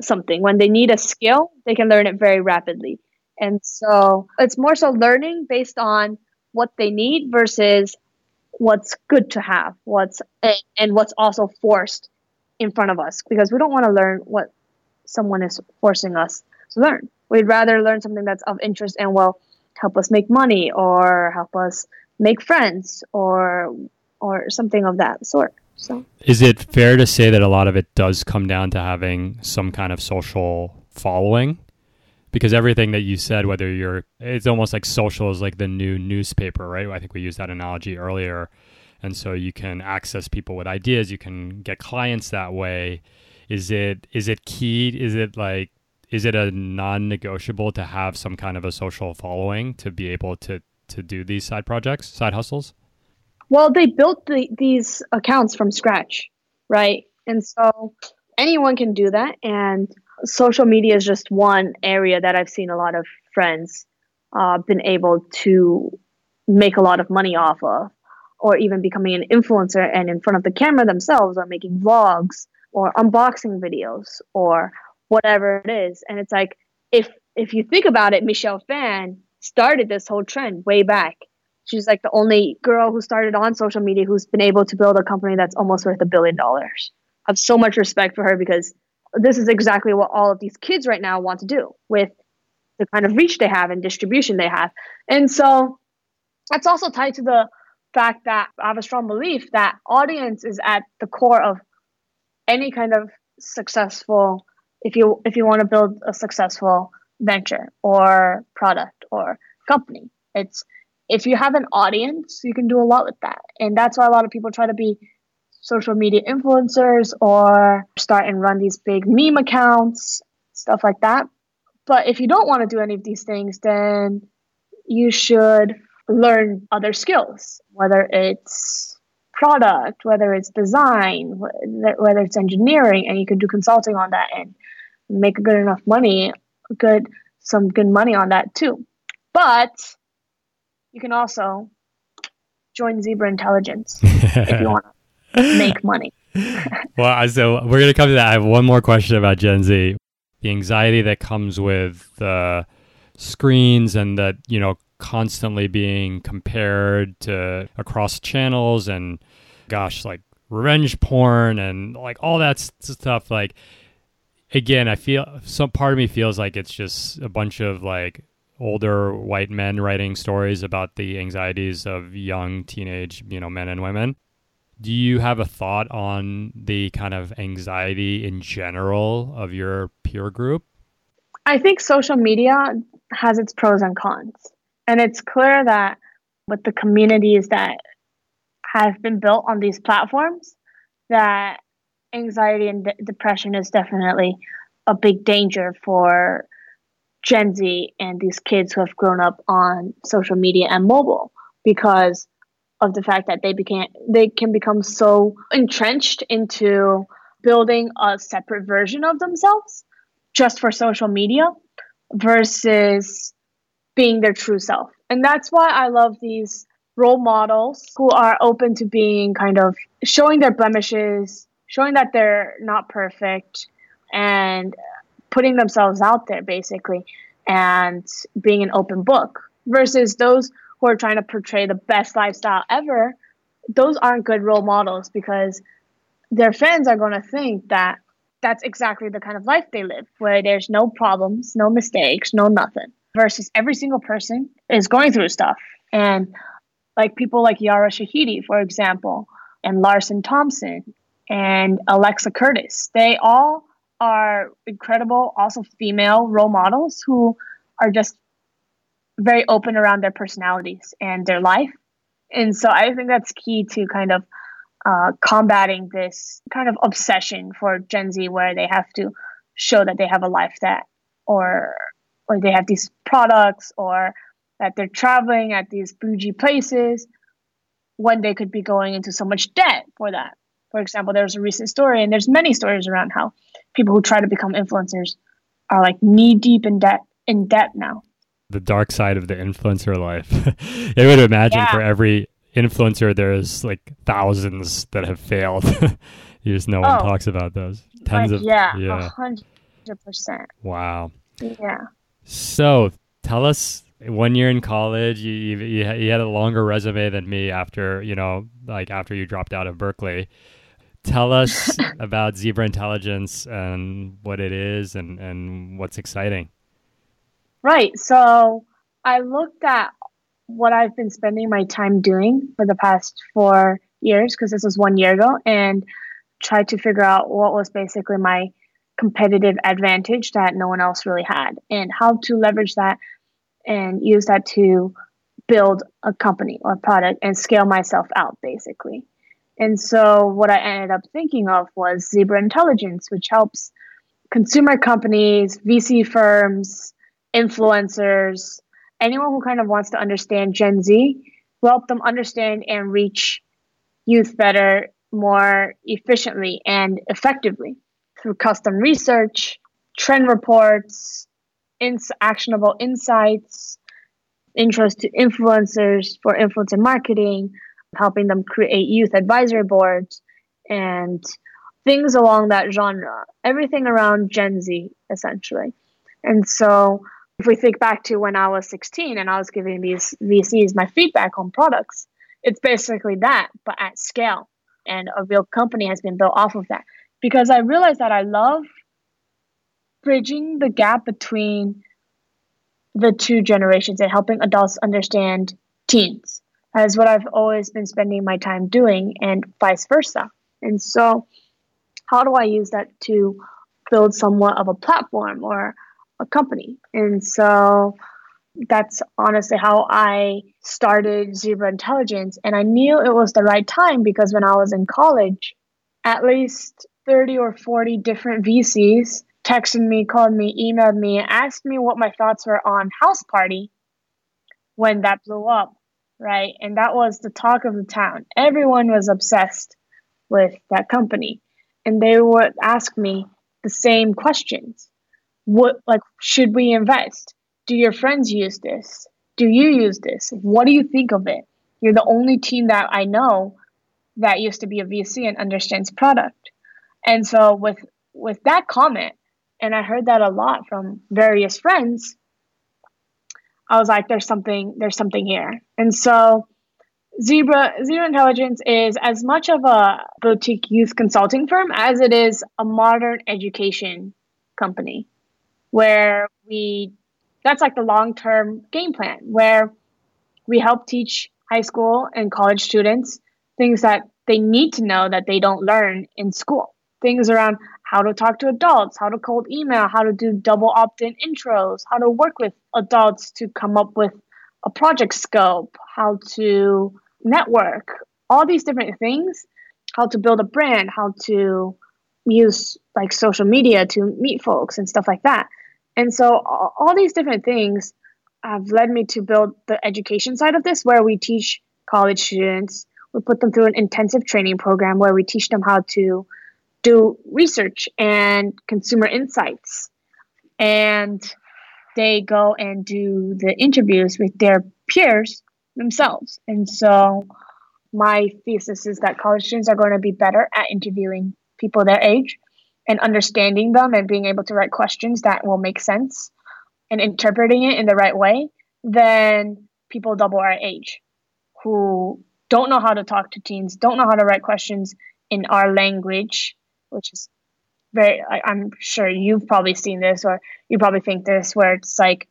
something. When they need a skill, they can learn it very rapidly. And so it's more so learning based on what they need versus what's good to have, what's and what's also forced in front of us because we don't want to learn what someone is forcing us to learn. We'd rather learn something that's of interest and will help us make money or help us make friends or or something of that sort. So Is it fair to say that a lot of it does come down to having some kind of social following? Because everything that you said, whether you're, it's almost like social is like the new newspaper, right? I think we used that analogy earlier. And so you can access people with ideas. You can get clients that way. Is it is it key is it like is it a non-negotiable to have some kind of a social following to be able to to do these side projects side hustles? Well they built the, these accounts from scratch right? And so anyone can do that. And social media is just one area that i've seen a lot of friends uh, been able to make a lot of money off of or even becoming an influencer and in front of the camera themselves or making vlogs or unboxing videos or whatever it is. And it's like if if you think about it, Michelle Phan started this whole trend way back. She's like the only girl who started on social media who's been able to build a company that's almost worth a billion dollars. I have so much respect for her because this is exactly what all of these kids right now want to do with the kind of reach they have and distribution they have. And so that's also tied to the fact that I have a strong belief that audience is at the core of any kind of successful if you if you want to build a successful venture or product or company it's if you have an audience you can do a lot with that and that's why a lot of people try to be social media influencers or start and run these big meme accounts stuff like that but if you don't want to do any of these things then you should learn other skills, whether it's product, whether it's design, whether it's engineering, and you can do consulting on that and make a good enough money, good some good money on that too. But you can also join Zebra Intelligence if you want make money. well, so we're going to come to that. I have one more question about Gen Z. The anxiety that comes with the screens and that, you know, constantly being compared to across channels and gosh, like revenge porn and like all that stuff. Like, again, I feel some part of me feels like it's just a bunch of like older white men writing stories about the anxieties of young teenage, you know, men and women. Do you have a thought on the kind of anxiety in general of your peer group? I think social media has its pros and cons. And it's clear that with the communities that have been built on these platforms, that anxiety and de- depression is definitely a big danger for Gen Z and these kids who have grown up on social media and mobile because of the fact that they became they can become so entrenched into building a separate version of themselves just for social media versus being their true self. And that's why I love these role models who are open to being kind of showing their blemishes, showing that they're not perfect and putting themselves out there basically and being an open book versus those who are trying to portray the best lifestyle ever those aren't good role models because their fans are going to think that that's exactly the kind of life they live where there's no problems no mistakes no nothing versus every single person is going through stuff. And like people like yara shahidi for example and larsen thompson and alexa curtis they all are incredible, also female role models who are just very open around their personalities and their life. And so I think that's key to kind of uh, combating this kind of obsession for Gen Z where they have to show that they have a life that, or, or they have these products or that they're traveling at these bougie places when they could be going into so much debt for that. For example, there's a recent story, and there's many stories around how people who try to become influencers are like knee deep in debt in debt now. The dark side of the influencer life. I would imagine yeah. for every influencer, there's like thousands that have failed. you just no one oh, talks about those. Tens of yeah, yeah, hundred percent. Wow. Yeah. So tell us one year in college, you, you, you had a longer resume than me after, you know, like after you dropped out of Berkeley. Tell us about Zebra Intelligence and what it is and, and what's exciting. Right. So I looked at what I've been spending my time doing for the past four years, because this was one year ago, and tried to figure out what was basically my competitive advantage that no one else really had and how to leverage that and use that to build a company or product and scale myself out basically. And so what I ended up thinking of was Zebra Intelligence, which helps consumer companies, VC firms, influencers, anyone who kind of wants to understand Gen Z, will help them understand and reach youth better, more efficiently and effectively through custom research, trend reports, ins- actionable insights, intros to influencers for influencer marketing, helping them create youth advisory boards and things along that genre, everything around Gen Z, essentially. And so, if we think back to when I was 16 and I was giving these VCs my feedback on products, it's basically that, but at scale. And a real company has been built off of that. Because I realized that I love bridging the gap between the two generations and helping adults understand teens That is what I've always been spending my time doing, and vice versa. And so, how do I use that to build somewhat of a platform or a company? And so, that's honestly how I started Zebra Intelligence. And I knew it was the right time because when I was in college, at least 30 or 40 different VCs texted me, called me, emailed me, asked me what my thoughts were on Houseparty when that blew up right? And that was the talk of the town. Everyone was obsessed with that company. And they would ask me the same questions. What like should we invest? Do your friends use this? Do you use this? What do you think of it? You're the only team that I know that used to be a VC and understands product. And so with with that comment, and I heard that a lot from various friends, I was like, there's something, there's something here. And so Zebra Zebra Intelligence is as much of a boutique youth consulting firm as it is a modern education company where we that's like the long-term game plan where we help teach high school and college students things that they need to know that they don't learn in school. Things around how to talk to adults, how to cold email, how to do double opt in intros, how to work with adults to come up with a project scope, how to network, all these different things, how to build a brand, how to use like social media to meet folks and stuff like that. And so all these different things have led me to build the education side of this where we teach college students we put them through an intensive training program where we teach them how to do research and consumer insights and they go and do the interviews with their peers themselves and so my thesis is that college students are going to be better at interviewing people their age and understanding them and being able to write questions that will make sense and interpreting it in the right way than people double our age who don't know how to talk to teens, don't know how to write questions in our language, which is very, I, I'm sure you've probably seen this or you probably think this, where it's like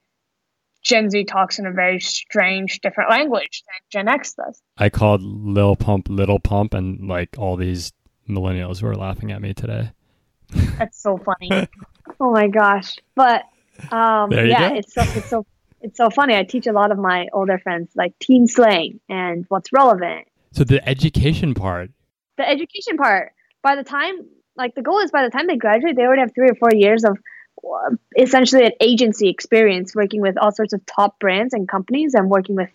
Gen Z talks in a very strange, different language than Gen X does. I called Lil Pump Little Pump, and like all these millennials who are laughing at me today. That's so funny. oh my gosh. But um, yeah, go. it's so, it's so it's so funny. I teach a lot of my older friends like teen slang and what's relevant. So the education part. The education part. By the time, like the goal is by the time they graduate, they already have three or four years of uh, essentially an agency experience working with all sorts of top brands and companies and working with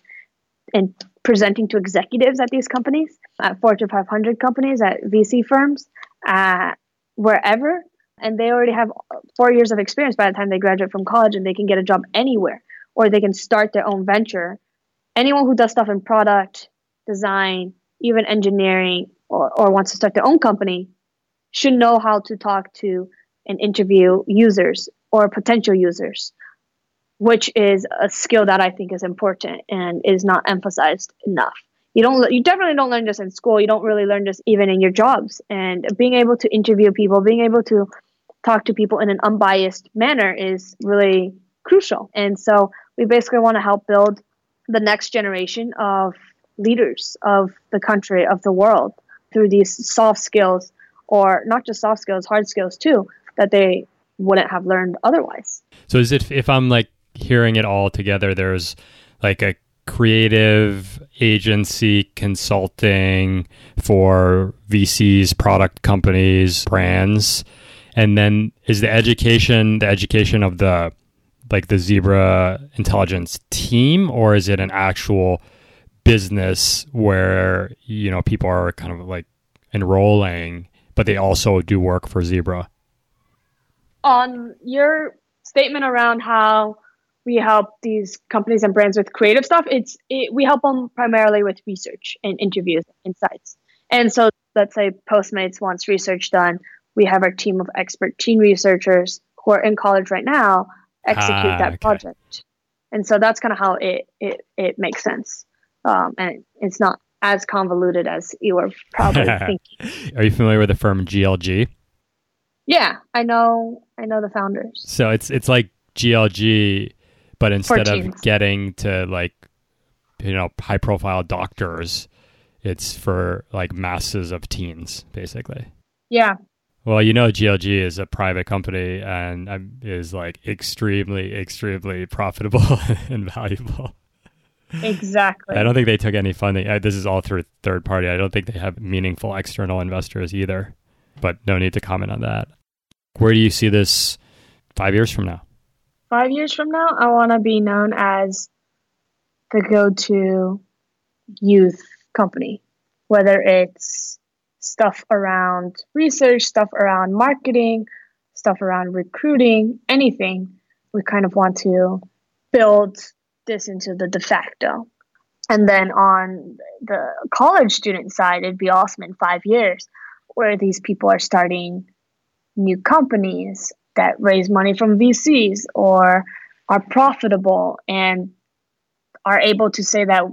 and presenting to executives at these companies, at Fortune 500 companies, at VC firms, at wherever. And they already have four years of experience by the time they graduate from college and they can get a job anywhere or they can start their own venture. Anyone who does stuff in product, design, even engineering, or, or wants to start their own company should know how to talk to and interview users or potential users, which is a skill that I think is important and is not emphasized enough. You don't you definitely don't learn this in school. You don't really learn this even in your jobs. And being able to interview people, being able to talk to people in an unbiased manner is really crucial. And so we basically want to help build the next generation of leaders of the country, of the world, through these soft skills, or not just soft skills, hard skills too, that they wouldn't have learned otherwise. So, is it if I'm like hearing it all together, there's like a creative agency consulting for VCs, product companies, brands, and then is the education the education of the like the Zebra intelligence team, or is it an actual business where you know people are kind of like enrolling, but they also do work for Zebra? On your statement around how we help these companies and brands with creative stuff, it's it, we help them primarily with research and interviews, insights. And so, let's say Postmates wants research done. We have our team of expert teen researchers who are in college right now execute ah, that okay. project. And so that's kind of how it, it, it makes sense. Um, and it's not as convoluted as you were probably thinking. Are you familiar with the firm GLG? Yeah, I know. I know the founders. So it's it's like GLG, but instead of getting to like you know high profile doctors, it's for like masses of teens, basically. Yeah, well, you know, GLG is a private company and um, is like extremely, extremely profitable and valuable. Exactly. I don't think they took any funding. Uh, this is all through third party. I don't think they have meaningful external investors either, but no need to comment on that. Where do you see this five years from now? Five years from now, I want to be known as the go to youth company, whether it's stuff around research, stuff around marketing, stuff around recruiting, anything. We kind of want to build this into the de facto And then on the college student side, it'd be awesome in five years, where these people are starting new companies that raise money from VCs or are profitable and are able to say that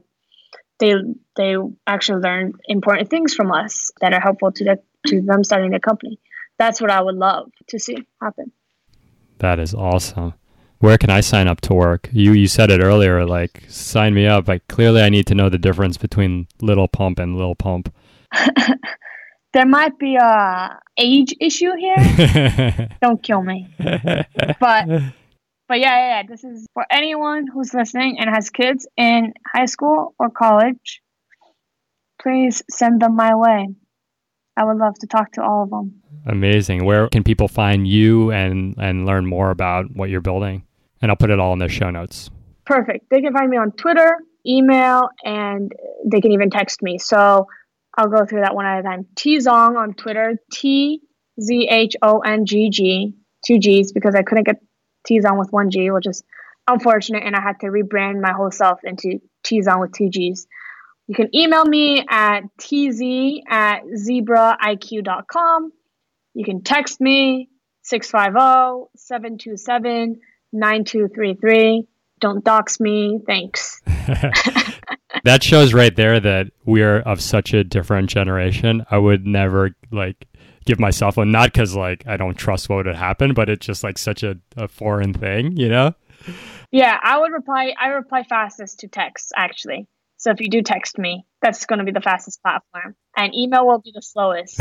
they they actually learn important things from us that are helpful to the, to them starting their company. That's what I would love to see happen. That is awesome. Where can I sign up to work? You you said it earlier, like sign me up. Like clearly, I need to know the difference between Little Pump and little Pump. there might be a age issue here. Don't kill me. But but yeah, yeah, yeah, this is for anyone who's listening and has kids in high school or college. Please send them my way. I would love to talk to all of them. Amazing. Where can people find you and and learn more about what you're building? And I'll put it all in the show notes. Perfect. They can find me on Twitter, email, and they can even text me. So I'll go through that one at a time. T Zhong on Twitter, T Z H O N G G, two G's because I couldn't get T Zhong with one G, which is unfortunate, and I had to rebrand my whole self into T Zhong with two G's. You can email me at tz at zebraiq.com. You can text me 650 727 9233. Don't dox me. Thanks. that shows right there that we're of such a different generation. I would never like give myself one, not because like I don't trust what would happen, but it's just like such a, a foreign thing, you know? Yeah, I would reply. I reply fastest to text actually. So if you do text me, that's going to be the fastest platform, and email will be the slowest.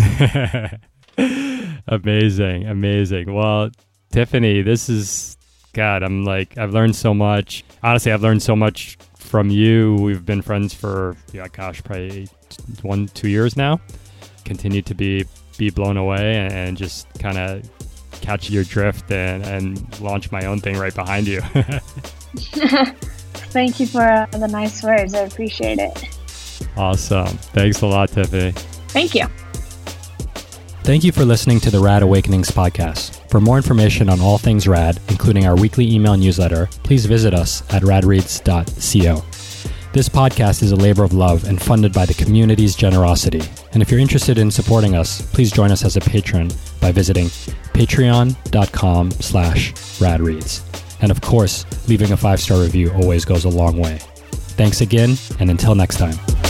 amazing, amazing. Well, Tiffany, this is God. I'm like I've learned so much. Honestly, I've learned so much from you. We've been friends for yeah, gosh, probably one, two years now. Continue to be be blown away and, just kind of catch your drift and, and launch my own thing right behind you. Thank you for uh, the nice words. I appreciate it. Awesome. Thanks a lot, Tiffany. Thank you. Thank you for listening to the Rad Awakenings podcast. For more information on all things rad, including our weekly email newsletter, please visit us at radreads.co. This podcast is a labor of love and funded by the community's generosity. And if you're interested in supporting us, please join us as a patron by visiting patreon.com slash radreads. And of course, leaving a five-star review always goes a long way. Thanks again, and until next time.